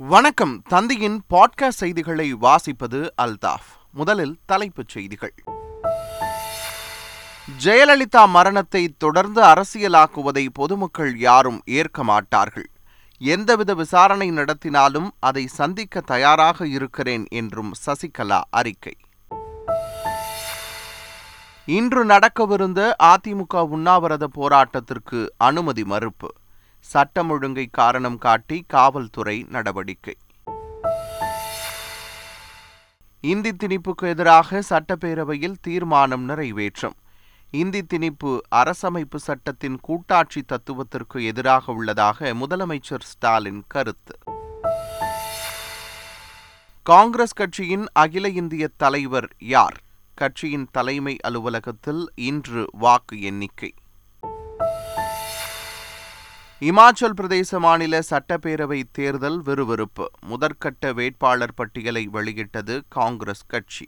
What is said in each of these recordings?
வணக்கம். தந்தையின் பாட்காஸ்ட் செய்திகளை வாசிப்பது அல்தாஃப். முதலில் தலைப்புச் செய்திகள். ஜெயலலிதா மரணத்தை தொடர்ந்து அரசியலாக்குவதை பொதுமக்கள் யாரும் ஏற்க மாட்டார்கள். எந்தவித விசாரணை நடத்தினாலும் அதை சந்திக்க தயாராக இருக்கிறேன் என்றும் சசிகலா அறிக்கை. இன்று நடக்கவிருந்த அதிமுக உண்ணாவிரத போராட்டத்திற்கு அனுமதி மறுப்பு. சட்டம் ஒழுங்கை காரணம் காட்டி காவல்துறை நடவடிக்கை. இந்தி திணிப்புக்கு எதிராக சட்டப்பேரவையில் தீர்மானம் நிறைவேற்றம். இந்தி திணிப்பு அரசமைப்பு சட்டத்தின் கூட்டாட்சி தத்துவத்திற்கு எதிராக உள்ளதாக முதலமைச்சர் ஸ்டாலின் கருத்து. காங்கிரஸ் கட்சியின் அகில இந்திய தலைவர் யார்? கட்சியின் தலைமை அலுவலகத்தில் இன்று வாக்கு எண்ணிக்கை. இமாச்சல் பிரதேச மாநில சட்டப்பேரவை தேர்தல் விறுவிறுப்பு. முதற்கட்ட வேட்பாளர் பட்டியலை வெளியிட்டது காங்கிரஸ் கட்சி.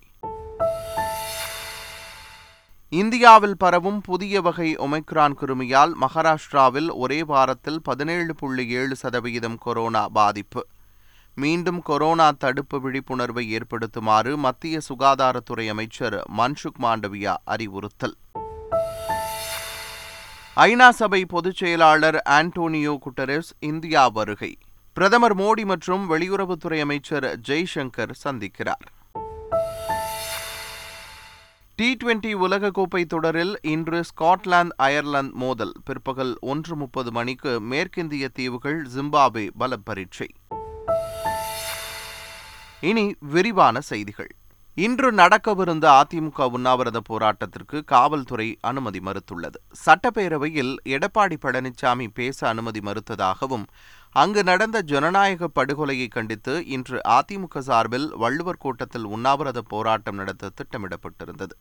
இந்தியாவில் பரவும் புதிய வகை ஒமைக்ரான் கிருமியால் மகாராஷ்டிராவில் ஒரே வாரத்தில் பதினேழு புள்ளி ஏழு சதவிகிதம் கொரோனா பாதிப்பு. மீண்டும் கொரோனா தடுப்பு விழிப்புணர்வை ஏற்படுத்துமாறு மத்திய சுகாதாரத்துறை அமைச்சர் மன்சுக் மாண்டவியா அறிவுறுத்தல். ஐநா சபை பொதுச் செயலாளர் ஆண்டோனியோ குட்டரெஸ் இந்தியா வருகை. பிரதமர் மோடி மற்றும் வெளியுறவுத்துறை அமைச்சர் ஜெய்சங்கர் சந்திக்கிறார். டி டுவெண்டி உலகக்கோப்பை தொடரில் இன்று ஸ்காட்லாந்து அயர்லாந்து மோதல். பிற்பகல் ஒன்று முப்பது மணிக்கு மேற்கிந்திய தீவுகள் ஜிம்பாப்வே பரீட்சை இனி விரிவான செய்திகள். இன்று நடக்கவிருந்த அதிமுக உண்ணாவிரத போராட்டத்திற்கு காவல்துறை அனுமதி மறுத்துள்ளது. சட்டப்பேரவையில் எடப்பாடி பழனிசாமி பேச அனுமதி மறுத்ததாகவும் அங்கு நடந்த ஜனநாயக படுகொலையை கண்டித்து இன்று அதிமுக சார்பில் வள்ளுவர் கூட்டத்தில் உண்ணாவிரத போராட்டம் நடத்த திட்டமிடப்பட்டிருந்தது.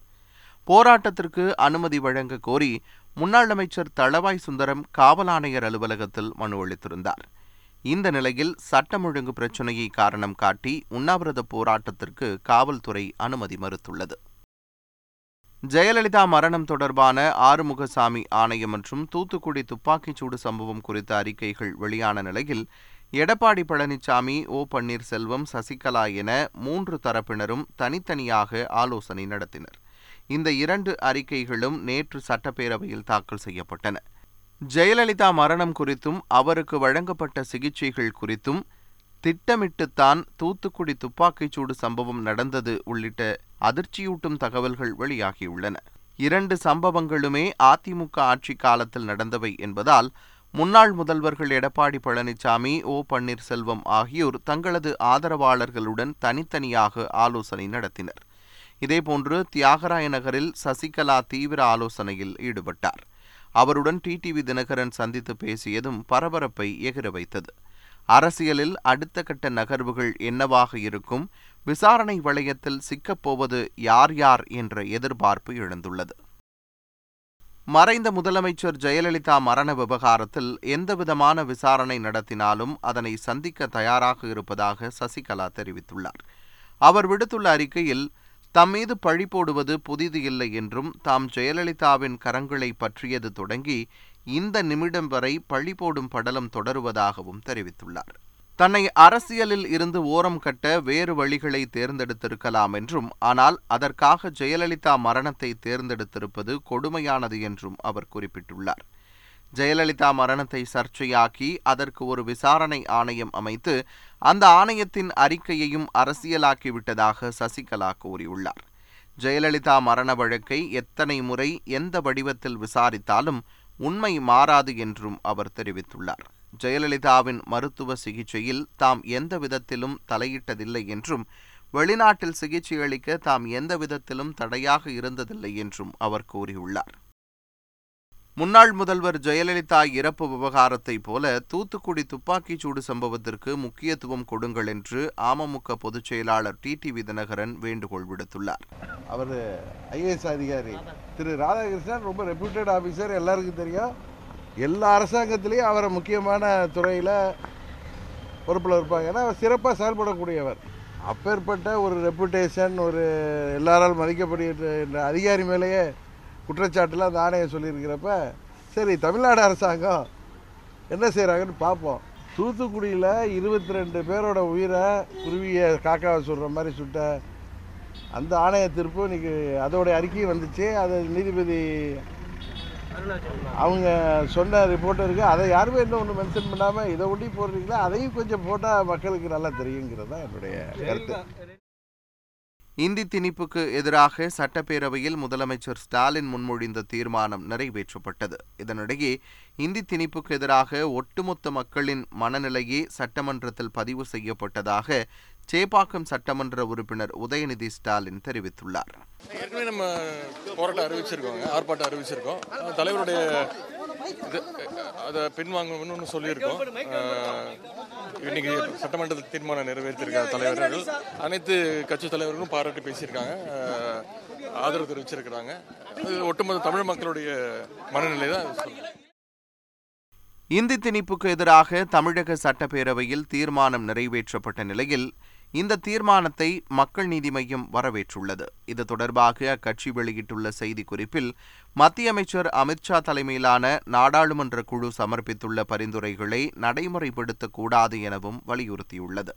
போராட்டத்திற்கு அனுமதி வழங்க கோரி முன்னாள் அமைச்சர் தளவாய் சுந்தரம் காவல் ஆணையர் அலுவலகத்தில் மனு அளித்திருந்தார். இந்த நிலையில் சட்டம் ஒழுங்கு பிரச்சினையை காரணம் காட்டி உண்ணாவிரத போராட்டத்திற்கு காவல்துறை அனுமதி மறுத்துள்ளது. ஜெயலலிதா மரணம் தொடர்பான ஆறுமுகசாமி ஆணையம் மற்றும் தூத்துக்குடி துப்பாக்கிச்சூடு சம்பவம் குறித்த அறிக்கைகள் வெளியான நிலையில் எடப்பாடி பழனிசாமி ஓ பன்னீர்செல்வம் சசிகலா என மூன்று தரப்பினரும் தனித்தனியாக ஆலோசனை நடத்தினர். இந்த இரண்டு அறிக்கைகளும் நேற்று சட்டப்பேரவையில் தாக்கல் செய்யப்பட்டன. ஜெயலலிதா மரணம் குறித்தும் அவருக்கு வழங்கப்பட்ட சிகிச்சைகள் குறித்தும் திட்டமிட்டுத்தான் தூத்துக்குடி துப்பாக்கிச்சூடு சம்பவம் நடந்தது உள்ளிட்ட அதிர்ச்சியூட்டும் தகவல்கள் வெளியாகியுள்ளன. இரண்டு சம்பவங்களுமே அதிமுக ஆட்சி காலத்தில் நடந்தவை என்பதால் முன்னாள் முதல்வர்கள் எடப்பாடி பழனிசாமி ஓ பன்னீர்செல்வம் ஆகியோர் தங்களது ஆதரவாளர்களுடன் தனித்தனியாக ஆலோசனை நடத்தினர். இதேபோன்று தியாகராய நகரில் சசிகலா தீவிர ஆலோசனையில் ஈடுபட்டார். அவருடன் டிடிவி தினகரன் சந்தித்து பேசியதும் பரபரப்பை எகிர வைத்தது. அரசியலில் அடுத்த கட்ட நகர்வுகள் என்னவாக இருக்கும்? விசாரணை வளையத்தில் சிக்கப்போவது யார் யார் என்ற எதிர்பார்ப்பு எழுந்துள்ளது. மறைந்த முதலமைச்சர் ஜெயலலிதா மரண விவகாரத்தில் எந்தவிதமான விசாரணை நடத்தினாலும் அதனை சந்திக்க தயாராக இருப்பதாக சசிகலா தெரிவித்துள்ளார். அவர் விடுத்துள்ள அறிக்கையில் தம் மீது பழி போடுவது புதிது இல்லை என்றும் தாம் ஜெயலலிதாவின் கரங்களை பற்றியது தொடங்கி இந்த நிமிடம் வரை பழி போடும் படலம் தொடருவதாகவும் தெரிவித்துள்ளார். தன்னை அரசியலில் இருந்து ஓரம் கட்ட வேறு வழிகளை தேர்ந்தெடுத்திருக்கலாம் என்றும் ஆனால் அதற்காக ஜெயலலிதா மரணத்தை தேர்ந்தெடுத்திருப்பது கொடுமையானது என்றும் அவர் குறிப்பிட்டுள்ளார். ஜெயலலிதா மரணத்தை சர்ச்சையாக்கி அதற்கு ஒரு விசாரணை ஆணையம் அமைத்து அந்த ஆணையத்தின் அறிக்கையையும் அரசியலாக்கிவிட்டதாக சசிகலா கூறியுள்ளார். ஜெயலலிதா மரண வழக்கை எத்தனை முறை எந்த வடிவத்தில் விசாரித்தாலும் உண்மை மாறாது என்றும் அவர் தெரிவித்துள்ளார். ஜெயலலிதாவின் மருத்துவ சிகிச்சையில் தாம் எந்த விதத்திலும் தலையிட்டதில்லை என்றும் வெளிநாட்டில் சிகிச்சை அளிக்க தாம் எந்த விதத்திலும் தடையாக இருந்ததில்லை என்றும் அவர் கூறியுள்ளார். முன்னாள் முதல்வர் ஜெயலலிதா இறப்பு விவகாரத்தை போல தூத்துக்குடி துப்பாக்கிச்சூடு சம்பவத்திற்கு முக்கியத்துவம் கொடுங்கள் என்று அமமுக பொதுச் செயலாளர் டிடிவி தினகரன் வேண்டுகோள் விடுத்துள்ளார். அவர் ஐஏஎஸ் அதிகாரி திரு ராதாகிருஷ்ணன் ரொம்ப ரெப்யூட்டட் ஆஃபீஸர் எல்லாருக்கும் தெரியும். எல்லா அரசாங்கத்திலையும் அவரை முக்கியமான துறையில் பொறுப்பில் இருப்பாங்க. ஏன்னா அவர் சிறப்பாக செயல்படக்கூடியவர். அப்பேற்பட்ட ஒரு ரெப்புடேஷன் ஒரு எல்லாரால் மதிக்கப்படுகின்ற அதிகாரி மேலேயே குற்றச்சாட்டில் அந்த ஆணையம் சொல்லியிருக்கிறப்ப சரி தமிழ்நாடு அரசாங்கம் என்ன செய்கிறாங்கன்னு பார்ப்போம். தூத்துக்குடியில் இருபத்தி ரெண்டு பேரோட உயிரை குருவியை காக்காவை சொல்கிற மாதிரி சுட்ட அந்த ஆணைய தீர்ப்பு இன்னைக்கு அதோடைய அறிக்கையும் வந்துச்சு. அது நீதிபதி அவங்க சொன்ன ரிப்போர்ட்டருக்கு அதை யாருமே இன்னும் ஒன்று மென்ஷன் பண்ணாமல் இதை ஒட்டி போடுறீங்களா? அதையும் கொஞ்சம் போட்டால் மக்களுக்கு நல்லா தெரியுங்கிறது தான் என்னுடைய கருத்து. இந்தி திணிப்புக்கு எதிராக சட்டப்பேரவையில் முதலமைச்சர் ஸ்டாலின் முன்மொழிந்த தீர்மானம் நிறைவேற்றப்பட்டது. இதனிடையே இந்தி திணிப்புக்கு எதிராக ஒட்டுமொத்த மக்களின் மனநிலையே சட்டமன்றத்தில் பதிவு செய்யப்பட்டதாக சேப்பாக்கம் சட்டமன்ற உறுப்பினர் உதயநிதி ஸ்டாலின் தெரிவித்துள்ளார். ஏற்கனவே நம்ம போராட்டம் அறிவிச்சிருக்கோங்க ஆர்ப்பாட்டம் அறிவிச்சிருக்கோம். தலைவருடைய அதை பின்வாங்கணும்னு சொல்லியிருக்கோம். இன்னைக்கு சட்டமன்றத்தில் தீர்மானம் நிறைவேற்றியிருக்கார் தலைவர்கள் அனைத்து கட்சி தலைவர்களும் பாராட்டி பேசியிருக்காங்க. ஆதரவு தெரிவிச்சிருக்கிறாங்க. ஒட்டுமொத்த தமிழ் மக்களுடைய மனநிலை தான். இந்தி திணிப்புக்கு எதிராக தமிழக சட்டப்பேரவையில் தீர்மானம் நிறைவேற்றப்பட்ட நிலையில் இந்த தீர்மானத்தை மக்கள் நீதி மையம் வரவேற்றுள்ளது. இது தொடர்பாக அக்கட்சி வெளியிட்டுள்ள செய்திக்குறிப்பில் மத்திய அமைச்சர் அமித்ஷா தலைமையிலான நாடாளுமன்ற குழு சமர்ப்பித்துள்ள பரிந்துரைகளை நடைமுறைப்படுத்தக்கூடாது எனவும் வலியுறுத்தியுள்ளது.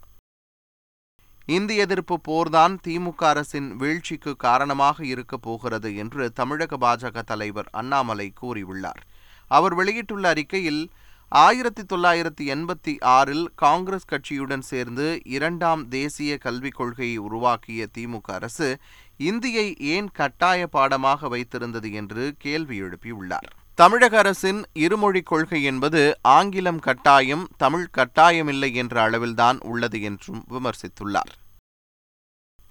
இந்திய எதிர்ப்பு போர்தான் திமுக அரசின் வீழ்ச்சிக்கு காரணமாக இருக்கப் போகிறது என்று தமிழக பாஜக தலைவர் அண்ணாமலை கூறியுள்ளார். அவர் வெளியிட்டுள்ள அறிக்கையில் ஆயிரத்தி தொள்ளாயிரத்தி எண்பத்தி ஆறில் காங்கிரஸ் கட்சியுடன் சேர்ந்து இரண்டாம் தேசிய கல்விக் கொள்கையை உருவாக்கிய திமுக அரசு இந்தியை ஏன் கட்டாய பாடமாக வைத்திருந்தது என்று கேள்வி எழுப்பியுள்ளார். தமிழக அரசின் இருமொழிக் கொள்கை என்பது ஆங்கிலம் கட்டாயம் தமிழ் கட்டாயமில்லை என்ற அளவில்தான் உள்ளது என்றும் விமர்சித்துள்ளார்.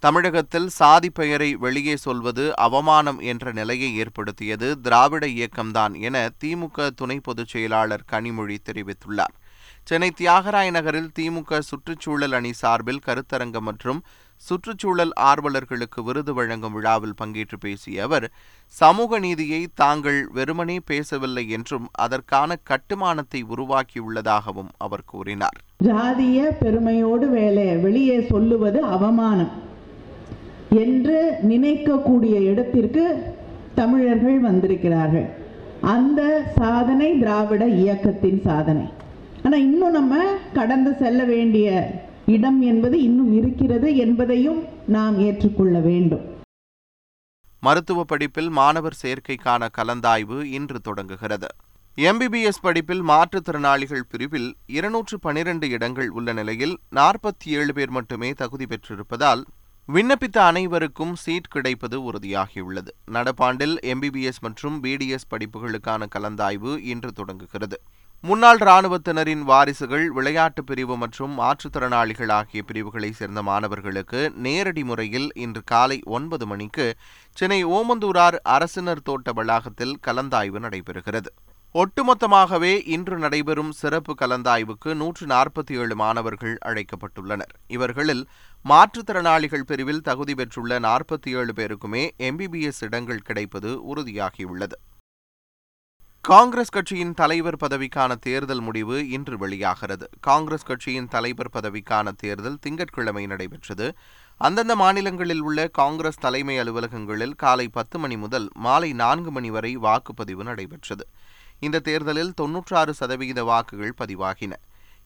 தமிழகத்தில் சாதி பெயரை வெளியே சொல்வது அவமானம் என்ற நிலையை ஏற்படுத்தியது திராவிட இயக்கம்தான் என திமுக துணை பொதுச் செயலாளர் கனிமொழி தெரிவித்துள்ளார். சென்னை தியாகராய நகரில் திமுக சுற்றுச்சூழல் அணி சார்பில் கருத்தரங்கம் மற்றும் சுற்றுச்சூழல் ஆர்வலர்களுக்கு விருது வழங்கும் விழாவில் பங்கேற்று பேசிய அவர் சமூக நீதியை தாங்கள் வெறுமனே பேசவில்லை என்றும் அதற்கான கட்டுமானத்தை உருவாக்கியுள்ளதாகவும் அவர் கூறினார். ஜாதிய பெருமையோடு வேலை வெளியே சொல்லுவது அவமானம். என்று நினைக்கக்கூடிய இடத்திற்கு தமிழர்கள் வந்திருக்கிறார்கள். அந்த சாதனை திராவிட இயக்கத்தின் சாதனை. ஆனால் இன்னும் நம்ம கடந்து செல்ல வேண்டிய இடம் என்பது இன்னும் இருக்கிறது என்பதையும் நாம் ஏற்றுக்கொள்ள வேண்டும். மருத்துவ படிப்பில் மாணவர் சேர்க்கைக்கான கலந்தாய்வு இன்று தொடங்குகிறது. எம்பிபிஎஸ் படிப்பில் மாற்றுத்திறனாளிகள் பிரிவில் இருநூற்று பனிரெண்டு இடங்கள் உள்ள நிலையில் நாற்பத்தி ஏழு பேர் மட்டுமே தகுதி பெற்றிருப்பதால் விண்ணப்பித்த அனைவருக்கும் சீட் கிடைப்பது உறுதியாகியுள்ளது. நடப்பாண்டில் எம்பிபிஎஸ் மற்றும் பிடிஎஸ் படிப்புகளுக்கான கலந்தாய்வு இன்று தொடங்குகிறது. முன்னாள் இராணுவத்தினரின் வாரிசுகள் விளையாட்டு பிரிவு மற்றும் மாற்றுத்திறனாளிகள் ஆகிய பிரிவுகளைச் சேர்ந்த மாணவர்களுக்கு நேரடி முறையில் இன்று காலை ஒன்பது மணிக்கு சென்னை ஓமந்தூரார் அரசினர் தோட்ட வளாகத்தில் கலந்தாய்வு நடைபெறுகிறது. ஒட்டுமொத்தமாகவே இன்று நடைபெறும் சிறப்பு கலந்தாய்வுக்கு நூற்று நாற்பத்தி ஏழு மாணவர்கள் அழைக்கப்பட்டுள்ளனர். இவர்களில் மாற்றுத்திறனாளிகள் பிரிவில் தகுதி பெற்றுள்ள நாற்பத்தி ஏழு பேருக்குமே எம்பிபிஎஸ் இடங்கள் கிடைப்பது உறுதியாகியுள்ளது. காங்கிரஸ் கட்சியின் தலைவர் பதவிக்கான தேர்தல் முடிவு இன்று வெளியாகிறது. காங்கிரஸ் கட்சியின் தலைவர் பதவிக்கான தேர்தல் திங்கட்கிழமை நடைபெற்றது. அந்தந்த மாநிலங்களில் உள்ள காங்கிரஸ் தலைமை அலுவலகங்களில் காலை பத்து மணி முதல் மாலை நான்கு மணி வரை வாக்குப்பதிவு நடைபெற்றது. இந்த தேர்தலில் தொன்னூற்றாறு சதவிகித வாக்குகள் பதிவாகின.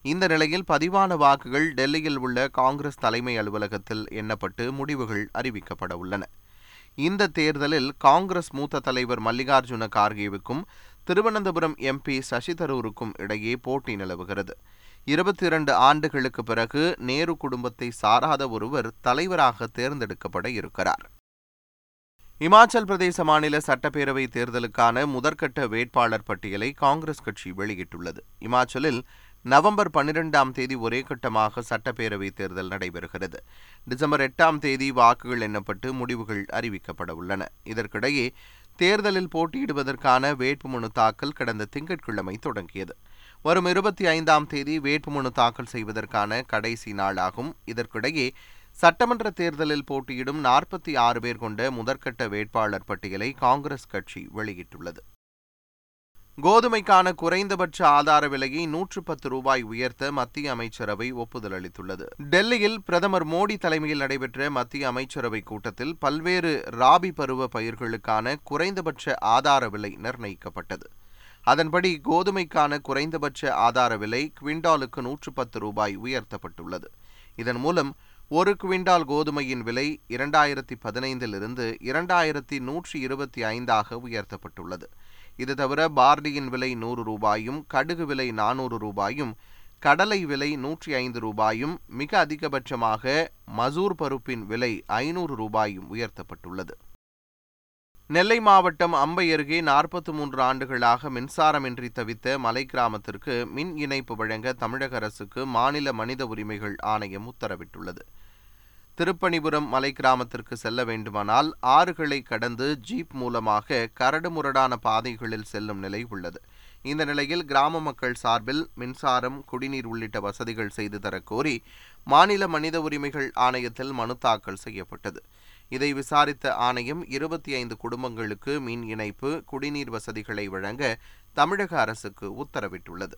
இந்த நிலையில் பதிவான வாக்குகள் டெல்லியில் உள்ள காங்கிரஸ் தலைமை அலுவலகத்தில் எண்ணப்பட்டு முடிவுகள் அறிவிக்கப்பட உள்ளன. இந்த தேர்தலில் காங்கிரஸ் மூத்த தலைவர் மல்லிகார்ஜுன கார்கேவுக்கும் திருவனந்தபுரம் எம்பி சசி தரூருக்கும் இடையே போட்டி நிலவுகிறது. இருபத்தி இரண்டு ஆண்டுகளுக்கு பிறகு நேரு குடும்பத்தை சாராத ஒருவர் தலைவராக தேர்ந்தெடுக்கப்பட இருக்கிறார். இமாச்சல் பிரதேச மாநில சட்டப்பேரவை தேர்தலுக்கான முதற்கட்ட வேட்பாளர் பட்டியலை காங்கிரஸ் கட்சி வெளியிட்டுள்ளது. இமாச்சலில் நவம்பர் பன்னிரெண்டாம் தேதி ஒரே கட்டமாக சட்டப்பேரவை தேர்தல் நடைபெறுகிறது. டிசம்பர் எட்டாம் தேதி வாக்குகள் எண்ணப்பட்டு முடிவுகள் அறிவிக்கப்பட உள்ளன. இதற்கிடையே தேர்தலில் போட்டியிடுவதற்கான வேட்புமனு தாக்கல் கடந்த திங்கட்கிழமை தொடங்கியது. வரும் இருபத்தி ஐந்தாம் தேதி வேட்புமனு தாக்கல் செய்வதற்கான கடைசி நாளாகும். இதற்கிடையே சட்டமன்ற தேர்தலில் போட்டியிடும் நாற்பத்தி ஆறு பேர் கொண்ட முதற்கட்ட வேட்பாளர் பட்டியலை காங்கிரஸ் கட்சி வெளியிட்டுள்ளது. கோதுமைக்கான குறைந்தபட்ச ஆதார விலையை நூற்று பத்து ரூபாய் உயர்த்த மத்திய அமைச்சரவை ஒப்புதல் அளித்துள்ளது. டெல்லியில் பிரதமர் மோடி தலைமையில் நடைபெற்ற மத்திய அமைச்சரவை கூட்டத்தில் பல்வேறு ராபி பருவ பயிர்களுக்கான குறைந்தபட்ச ஆதார விலை நிர்ணயிக்கப்பட்டது. அதன்படி கோதுமைக்கான குறைந்தபட்ச ஆதார விலை குவிண்டாலுக்கு நூற்று பத்து ரூபாய் உயர்த்தப்பட்டுள்ளது. இதன் மூலம் ஒரு குவிண்டால் கோதுமையின் விலை இரண்டாயிரத்தி பதினைந்திலிருந்து இரண்டாயிரத்தி நூற்றி இருபத்தி ஐந்தாக உயர்த்தப்பட்டுள்ளது. இது தவிர பார்லியின் விலை நூறு ரூபாயும் கடுகு விலை நானூறு ரூபாயும் கடலை விலை நூற்றி ஐந்து ரூபாயும் மிக அதிகபட்சமாக மசூர் பருப்பின் விலை ஐநூறு ரூபாயும் உயர்த்தப்பட்டுள்ளது. நெல்லை மாவட்டம் அம்பை அருகே நாற்பத்தி மூன்று ஆண்டுகளாக மின்சாரமின்றி தவித்த மலை கிராமத்திற்கு மின் இணைப்பு வழங்க தமிழக அரசுக்கு மாநில மனித உரிமைகள் ஆணையம் உத்தரவிட்டுள்ளது. திருப்பணிபுரம் மலை கிராமத்திற்கு செல்ல வேண்டுமானால் ஆறுகளை கடந்து ஜீப் மூலமாக கரடுமுரடான பாதைகளில் செல்லும் நிலை உள்ளது. இந்த நிலையில் கிராம மக்கள் சார்பில் மின்சாரம் குடிநீர் உள்ளிட்ட வசதிகள் செய்து தரக்கோரி மாநில மனித உரிமைகள் ஆணையத்தில் மனு தாக்கல் செய்யப்பட்டது. இதை விசாரித்த ஆணையம் இருபத்தி ஐந்து குடும்பங்களுக்கு மின் இணைப்பு குடிநீர் வசதிகளை வழங்க தமிழக அரசுக்கு உத்தரவிட்டுள்ளது.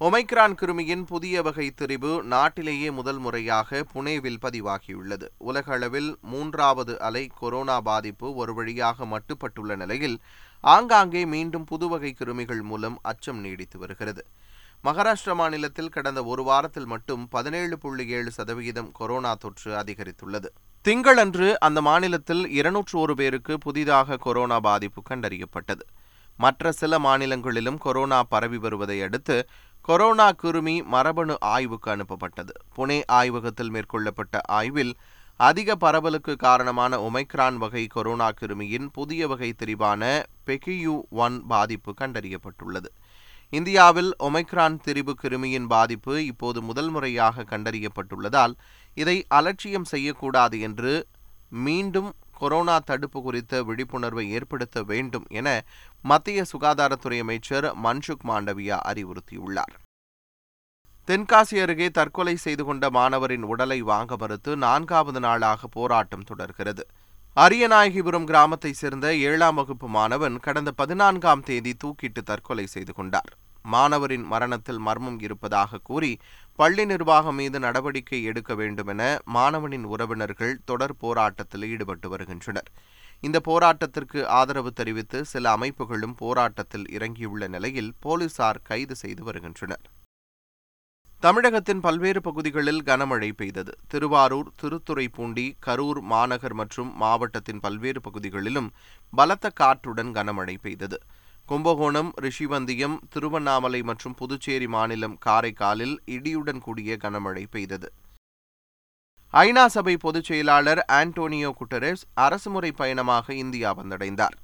ஒமைக்ரான் கிருமியின் புதிய வகை திரிவு நாட்டிலேயே முதல் முறையாக புனேவில் பதிவாகியுள்ளது. உலக அளவில் மூன்றாவது அலை கொரோனா பாதிப்பு ஒரு வழியாக மட்டுப்பட்டுள்ள நிலையில் ஆங்காங்கே மீண்டும் புதுவகை கிருமிகள் மூலம் அச்சம் நீடித்து வருகிறது. மகாராஷ்டிர மாநிலத்தில் கடந்த ஒரு வாரத்தில் மட்டும் பதினேழு புள்ளி ஏழு சதவிகிதம் கொரோனா தொற்று அதிகரித்துள்ளது. திங்களன்று அந்த மாநிலத்தில் இருநூற்று ஒரு பேருக்கு புதிதாக கொரோனா பாதிப்பு கண்டறியப்பட்டது. மற்ற சில மாநிலங்களிலும் கொரோனா பரவி வருவதை அடுத்து கொரோனா கிருமி மரபணு ஆய்வுக்கு அனுப்பப்பட்டது. புனே ஆய்வகத்தில் மேற்கொள்ளப்பட்ட ஆய்வில் அதிக பரவலுக்கு காரணமான ஒமைக்ரான் வகை கொரோனா கிருமியின் புதிய வகை திரிவான பெகியூ ஒன் பாதிப்பு கண்டறியப்பட்டுள்ளது. இந்தியாவில் ஒமைக்ரான் திரிவு கிருமியின் பாதிப்பு இப்போது முதல் முறையாக கண்டறியப்பட்டுள்ளதால் இதை அலட்சியம் செய்யக்கூடாது என்று மீண்டும் கொரோனா தடுப்பு குறித்த விழிப்புணர்வை ஏற்படுத்த வேண்டும் என மத்திய சுகாதாரத்துறை அமைச்சர் மன்சுக் மாண்டவியா அறிவுறுத்தியுள்ளார். தென்காசி அருகே தற்கொலை செய்து கொண்ட மாணவரின் உடலை வாங்க மறுத்து நான்காவது நாளாக போராட்டம் தொடர்கிறது. அரியநாயகிபுரம் கிராமத்தைச் சேர்ந்த ஏழாம் வகுப்பு மாணவன் கடந்த பதினான்காம் தேதி தூக்கிட்டு தற்கொலை செய்து கொண்டார். மாணவரின் மரணத்தில் மர்மம் இருப்பதாக கூறி பள்ளி நிர்வாகம் மீது நடவடிக்கை எடுக்க வேண்டும் என மாணவனின் உறவினர்கள் தொடர் போராட்டத்தில் ஈடுபட்டு வருகின்றனர். இந்த போராட்டத்திற்கு ஆதரவு தெரிவித்து சில அமைப்புகளும் போராட்டத்தில் இறங்கியுள்ள நிலையில் போலீசார் கைது செய்து வருகின்றனர். தமிழகத்தின் பல்வேறு பகுதிகளில் கனமழை பெய்தது. திருவாரூர் திருத்துறைப்பூண்டி கரூர் மாநகர் மற்றும் மாவட்டத்தின் பல்வேறு பகுதிகளிலும் பலத்த காற்றுடன் கனமழை பெய்தது. கும்பகோணம் ரிஷிவந்தியம் திருவண்ணாமலை மற்றும் புதுச்சேரி மாநிலம் காரைக்காலில் இடியுடன் கூடிய கனமழை பெய்தது. ஐநா சபை பொதுச் செயலாளர் ஆண்டோனியோ குட்டரஸ் அரசுமுறை பயணமாக இந்தியா வந்தடைந்தார்.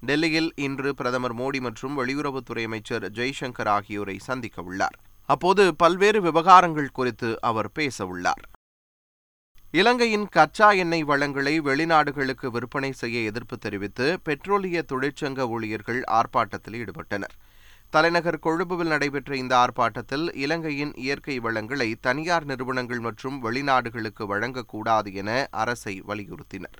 டெல்லியில் இன்று பிரதமர் மோடி மற்றும் வெளியுறவுத்துறை அமைச்சர் ஜெய்சங்கர் ஆகியோரை சந்திக்க உள்ளார். அப்போது பல்வேறு விவகாரங்கள் குறித்து அவர் பேச உள்ளார். இலங்கையின் கச்சா எண்ணெய் வளங்களை வெளிநாடுகளுக்கு விற்பனை செய்ய எதிர்ப்பு தெரிவித்து பெட்ரோலிய தொழிற்சங்க ஊழியர்கள் ஆர்ப்பாட்டத்தில் ஈடுபட்டனர். தலைநகர் கொழும்புவில் நடைபெற்ற இந்த ஆர்ப்பாட்டத்தில் இலங்கையின் இயற்கை வளங்களை தனியார் நிறுவனங்கள் மற்றும் வெளிநாடுகளுக்கு வழங்கக்கூடாது என அரசை வலியுறுத்தினர்.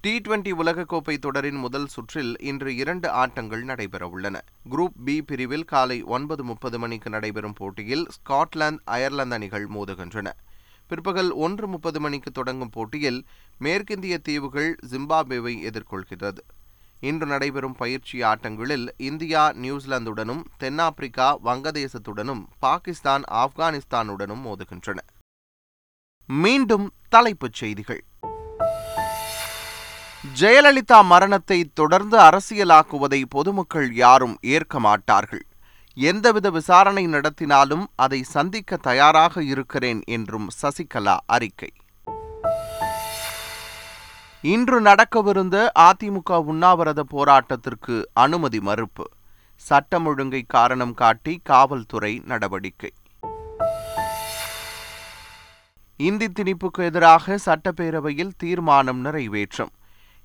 டி டுவெண்டி உலகக்கோப்பை தொடரின் முதல் சுற்றில் இன்று இரண்டு ஆட்டங்கள் நடைபெறவுள்ளன குரூப் பி பிரிவில் காலை ஒன்பது முப்பது மணிக்கு நடைபெறும் போட்டியில் ஸ்காட்லாந்து அயர்லாந்து அணிகள் மோதுகின்றன. பிற்பகல் ஒன்று முப்பது மணிக்கு தொடங்கும் போட்டியில் மேற்கிந்திய தீவுகள் ஜிம்பாப்வேவை எதிர்கொள்கிறது. இன்று நடைபெறும் பயிற்சி ஆட்டங்களில் இந்தியா நியூசிலாந்துடனும் தென்னாப்பிரிக்கா வங்கதேசத்துடனும் பாகிஸ்தான் ஆப்கானிஸ்தானுடனும் மோதுகின்றன. மீண்டும் தலைப்புச் செய்திகள். ஜெயலலிதா மரணத்தை தொடர்ந்து அரசியலாக்குவதை பொதுமக்கள் யாரும் ஏற்க மாட்டார்கள். எந்தவித விசாரணை நடத்தினாலும் அதை சந்திக்க தயாராக இருக்கிறேன் என்றும் சசிகலா அறிக்கை. இன்று நடக்கவிருந்த அதிமுக உண்ணாவிரத போராட்டத்திற்கு அனுமதி மறுப்பு. சட்டம் ஒழுங்கை காரணம் காட்டி காவல்துறை நடவடிக்கை. இந்தி திணிப்புக்கு எதிராக சட்டப்பேரவையில் தீர்மானம் நிறைவேற்றம்.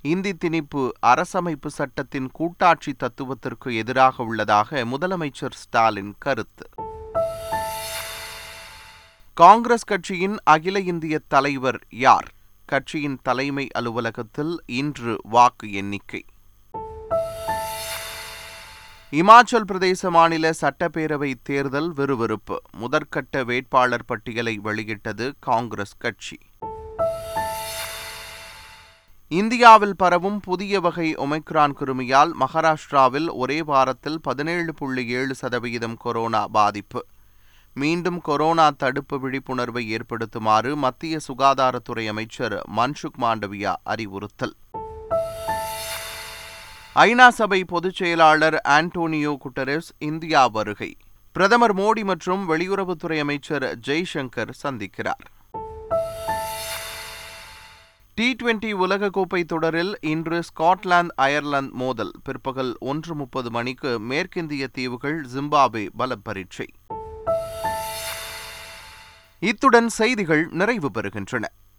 இந்தி திணிப்பு அரசமைப்பு சட்டத்தின் கூட்டாட்சி தத்துவத்திற்கு எதிராக உள்ளதாக முதலமைச்சர் ஸ்டாலின் கருத்து. காங்கிரஸ் கட்சியின் அகில இந்திய தலைவர் யார்? கட்சியின் தலைமை அலுவலகத்தில் இன்று வாக்கு எண்ணிக்கை. இமாச்சல் பிரதேச மாநில சட்டப்பேரவை தேர்தல் விறுவிறுப்பு. முதற்கட்ட வேட்பாளர் பட்டியலை வெளியிட்டது காங்கிரஸ் கட்சி. இந்தியாவில் பரவும் புதிய வகை ஒமைக்ரான் கிருமியால் மகாராஷ்டிராவில் ஒரே வாரத்தில் பதினேழு புள்ளி ஏழு சதவிகிதம் கொரோனா பாதிப்பு. மீண்டும் கொரோனா தடுப்பு விழிப்புணர்வை ஏற்படுத்துமாறு மத்திய சுகாதாரத்துறை அமைச்சர் மன்சுக் மாண்டவியா அறிவுறுத்தல். ஐநா சபை பொதுச் செயலாளர் ஆண்டோனியோ குட்டரஸ் இந்தியா வருகை. பிரதமர் மோடி மற்றும் வெளியுறவுத்துறை அமைச்சர் ஜெய்சங்கர் சந்திக்கிறார். டி டுவெண்டி உலகக்கோப்பை தொடரில் இன்று ஸ்காட்லாந்து அயர்லாந்து மோதல். பிற்பகல் ஒன்று முப்பது மணிக்கு மேற்கிந்திய தீவுகள் ஜிம்பாப்வே பரீட்சை. இத்துடன் செய்திகள் நிறைவு பெறுகின்றன.